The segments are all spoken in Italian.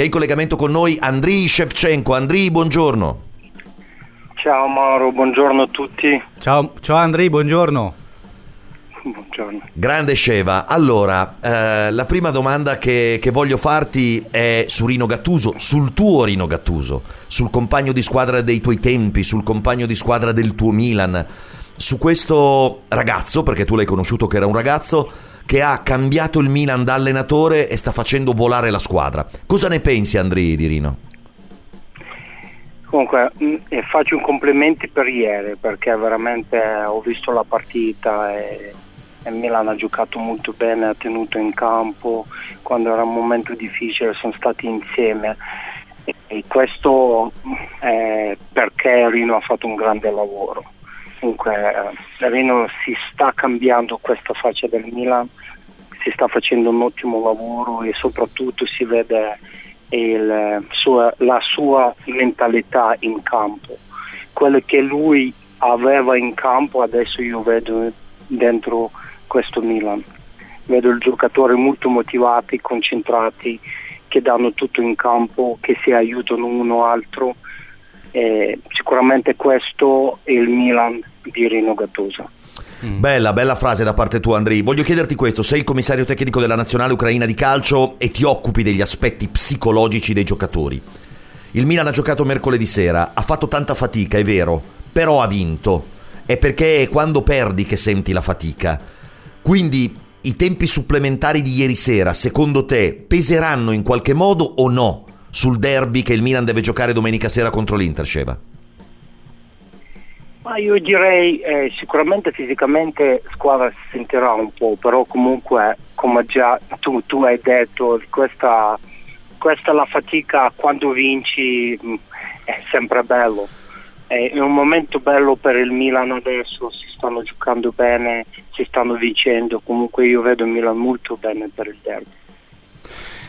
che è in collegamento con noi Andriy Shevchenko. Andriy, buongiorno. Ciao Mauro, buongiorno a tutti. Ciao, ciao Andrei, buongiorno. Buongiorno. Grande Sceva, allora eh, la prima domanda che, che, voglio farti è su Rino Gattuso, sul tuo Rino Gattuso, sul compagno di squadra dei tuoi tempi, sul compagno di squadra del tuo Milan, su questo ragazzo, perché tu l'hai conosciuto che era un ragazzo, che ha cambiato il Milan da allenatore e sta facendo volare la squadra. Cosa ne pensi Andrei di Rino? Comunque mm, faccio un complimenti per ieri perché veramente ho visto la partita e, e Milan ha giocato molto bene, ha tenuto in campo, quando era un momento difficile sono stati insieme e, e questo è perché Rino ha fatto un grande lavoro. Comunque eh, Rino si sta cambiando questa faccia del Milan, si sta facendo un ottimo lavoro e soprattutto si vede il, sua, la sua mentalità in campo. Quello che lui aveva in campo adesso io vedo dentro questo Milan. Vedo il giocatore molto motivati, concentrati, che danno tutto in campo, che si aiutano uno l'altro. Eh, sicuramente questo è il Milan di Rino Gattuso. Mm. Bella, bella frase da parte tua Andrei. Voglio chiederti questo, sei il commissario tecnico della nazionale ucraina di calcio e ti occupi degli aspetti psicologici dei giocatori. Il Milan ha giocato mercoledì sera, ha fatto tanta fatica, è vero, però ha vinto. È perché è quando perdi che senti la fatica. Quindi i tempi supplementari di ieri sera, secondo te, peseranno in qualche modo o no sul derby che il Milan deve giocare domenica sera contro l'Inter, Sheva? Ma io direi eh, sicuramente fisicamente squadra si sentirà un po', però comunque come già tu, tu hai detto, questa, questa la fatica quando vinci mh, mm, è sempre bello. È un momento bello per il Milan adesso, si stanno giocando bene, si stanno vincendo, comunque io vedo il Milan molto bene per il derby.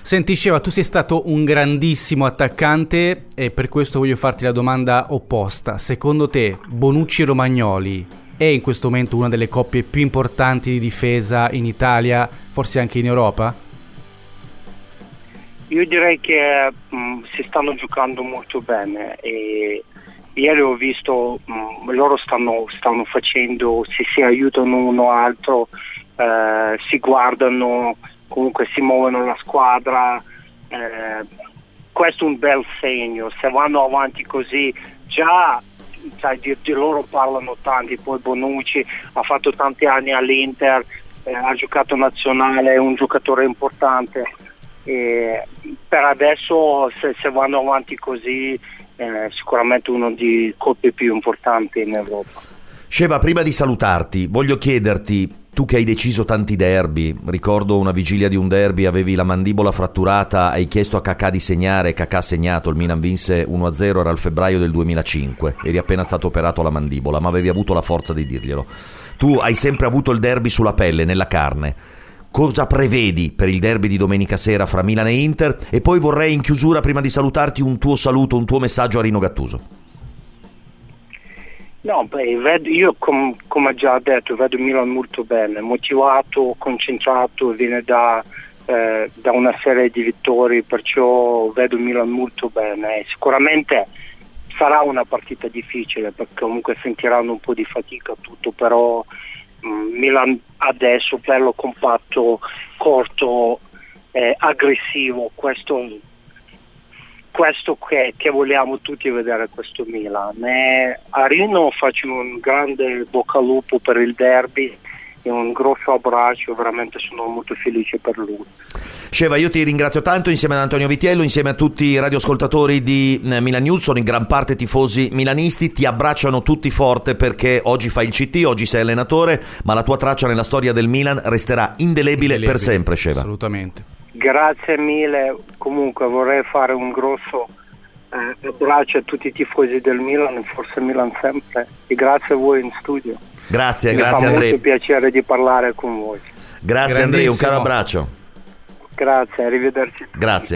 Senti Sceva, tu sei stato un grandissimo attaccante e per questo voglio farti la domanda opposta. Secondo te Bonucci Romagnoli è in questo momento una delle coppie più importanti di difesa in Italia, forse anche in Europa? Io direi che mh, mm, si stanno giocando molto bene e ieri ho visto mh, mm, loro stanno, stanno, facendo, si, si aiutano uno l'altro, eh, si guardano comunque si muovono la squadra, eh, questo è un bel segno, se vanno avanti così già sai, di, di, loro parlano tanti, poi Bonucci ha fatto tanti anni all'Inter, eh, ha giocato nazionale, è un giocatore importante. E per adesso se, se vanno avanti così eh, sicuramente uno dei coppie più importanti in Europa. Sceva, prima di salutarti, voglio chiederti tu che hai deciso tanti derby, ricordo una vigilia di un derby, avevi la mandibola fratturata, hai chiesto a Kakà di segnare, Kakà ha segnato, il Milan vinse 1-0, era il febbraio del 2005, eri appena stato operato alla mandibola, ma avevi avuto la forza di dirglielo. Tu hai sempre avuto il derby sulla pelle, nella carne. Cosa prevedi per il derby di domenica sera fra Milan e Inter? E poi vorrei in chiusura, prima di salutarti, un tuo saluto, un tuo messaggio a Rino Gattuso. No, beh, vedo, io com, come già detto vedo Milan molto bene, motivato, concentrato, viene da, eh, da una serie di vittorie, perciò vedo Milan molto bene. Sicuramente sarà una partita difficile perché comunque sentiranno un po' di fatica tutto, però mh, mm, Milan adesso bello compatto, corto, eh, aggressivo, questo questo che, che, vogliamo tutti vedere questo Milan. E a Rino faccio un grande bocca al lupo per il derby e un grosso abbraccio, veramente sono molto felice per lui. Sceva, io ti ringrazio tanto insieme ad Antonio Vitiello, insieme a tutti i radioascoltatori di eh, Milan News, sono in gran parte tifosi milanisti, ti abbracciano tutti forte perché oggi fai il CT, oggi sei allenatore, ma la tua traccia nella storia del Milan resterà indelebile, indelebile per sempre, Sceva. Assolutamente. Grazie mille, comunque vorrei fare un grosso eh, abbraccio a tutti i tifosi del Milan, forse Milan sempre, e grazie a voi in studio. Grazie, Mi grazie Andrea. Mi fa molto piacere di parlare con voi. Grazie Andrea, un caro abbraccio. Grazie, arrivederci. Grazie.